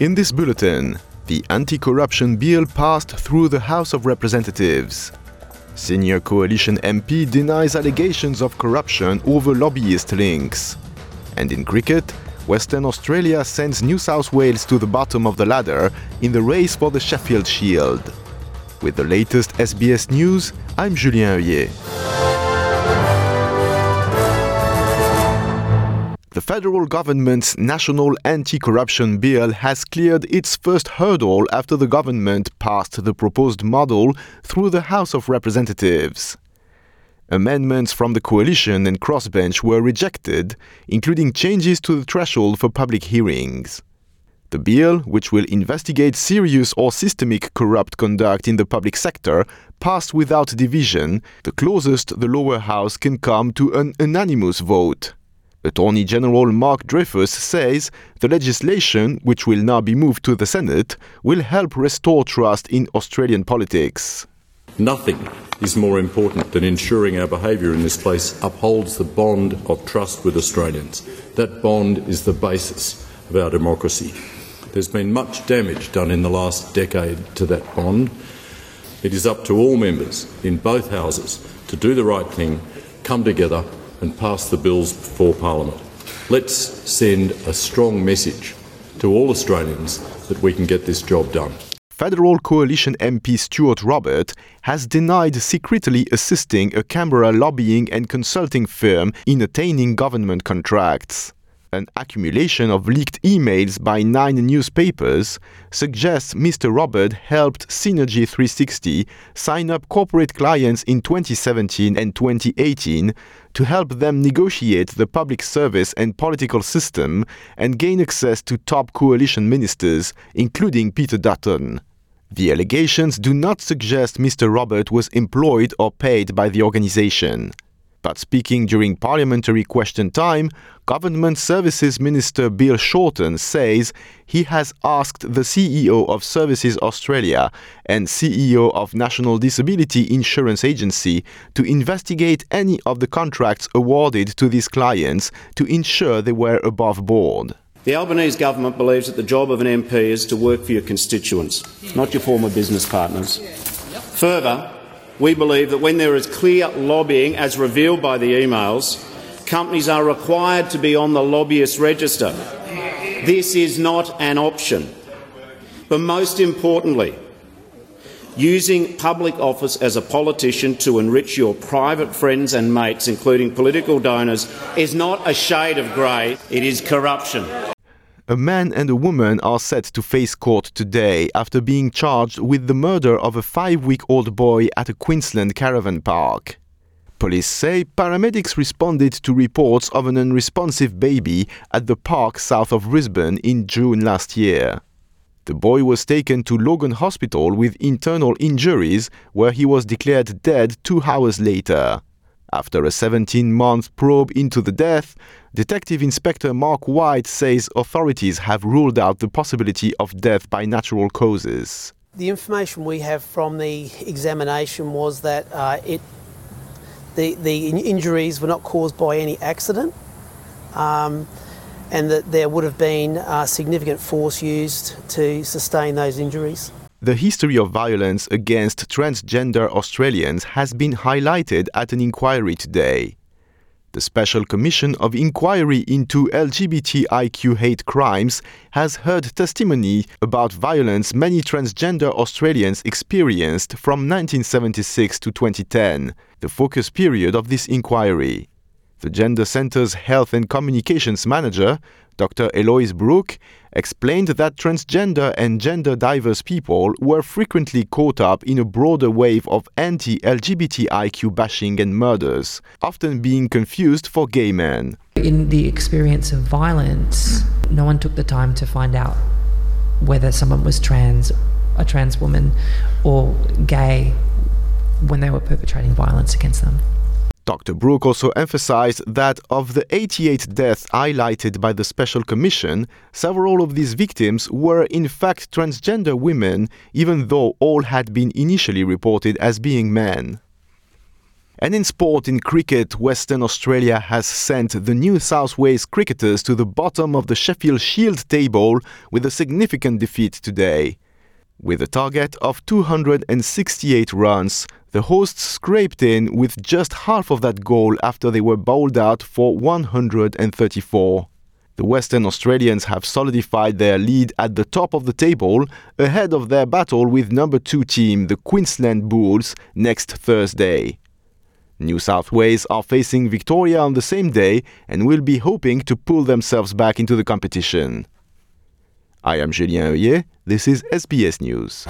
In this bulletin, the anti corruption bill passed through the House of Representatives. Senior coalition MP denies allegations of corruption over lobbyist links. And in cricket, Western Australia sends New South Wales to the bottom of the ladder in the race for the Sheffield Shield. With the latest SBS news, I'm Julien Oeuillet. The federal government's National Anti Corruption Bill has cleared its first hurdle after the government passed the proposed model through the House of Representatives. Amendments from the coalition and crossbench were rejected, including changes to the threshold for public hearings. The bill, which will investigate serious or systemic corrupt conduct in the public sector, passed without division, the closest the lower house can come to an unanimous vote. Attorney General Mark Dreyfus says the legislation, which will now be moved to the Senate, will help restore trust in Australian politics. Nothing is more important than ensuring our behaviour in this place upholds the bond of trust with Australians. That bond is the basis of our democracy. There's been much damage done in the last decade to that bond. It is up to all members in both houses to do the right thing, come together and pass the bills before Parliament. Let's send a strong message to all Australians that we can get this job done. Federal Coalition MP Stuart Robert has denied secretly assisting a Canberra lobbying and consulting firm in attaining government contracts. An accumulation of leaked emails by nine newspapers suggests Mr. Robert helped Synergy 360 sign up corporate clients in 2017 and 2018 to help them negotiate the public service and political system and gain access to top coalition ministers, including Peter Dutton. The allegations do not suggest Mr. Robert was employed or paid by the organization. But speaking during parliamentary question time, Government Services Minister Bill Shorten says he has asked the CEO of Services Australia and CEO of National Disability Insurance Agency to investigate any of the contracts awarded to these clients to ensure they were above board. The Albanese government believes that the job of an MP is to work for your constituents, not your former business partners. Further, we believe that when there is clear lobbying, as revealed by the emails, companies are required to be on the lobbyist register. This is not an option. But most importantly, using public office as a politician to enrich your private friends and mates, including political donors, is not a shade of grey, it is corruption. A man and a woman are set to face court today after being charged with the murder of a five week old boy at a Queensland caravan park. Police say paramedics responded to reports of an unresponsive baby at the park south of Brisbane in June last year. The boy was taken to Logan Hospital with internal injuries, where he was declared dead two hours later. After a 17 month probe into the death, Detective Inspector Mark White says authorities have ruled out the possibility of death by natural causes. The information we have from the examination was that uh, it, the, the injuries were not caused by any accident um, and that there would have been uh, significant force used to sustain those injuries. The history of violence against transgender Australians has been highlighted at an inquiry today. The Special Commission of Inquiry into LGBTIQ hate crimes has heard testimony about violence many transgender Australians experienced from 1976 to 2010, the focus period of this inquiry. The Gender Centre's Health and Communications Manager, Dr. Eloise Brooke, explained that transgender and gender diverse people were frequently caught up in a broader wave of anti LGBTIQ bashing and murders, often being confused for gay men. In the experience of violence, no one took the time to find out whether someone was trans, a trans woman, or gay when they were perpetrating violence against them. Dr. Brooke also emphasized that of the 88 deaths highlighted by the Special Commission, several of these victims were in fact transgender women, even though all had been initially reported as being men. And in sport, in cricket, Western Australia has sent the New South Wales cricketers to the bottom of the Sheffield Shield table with a significant defeat today. With a target of 268 runs, the hosts scraped in with just half of that goal after they were bowled out for 134. The Western Australians have solidified their lead at the top of the table ahead of their battle with number 2 team, the Queensland Bulls, next Thursday. New South Wales are facing Victoria on the same day and will be hoping to pull themselves back into the competition. I am Julien Oeuillet. This is SBS News.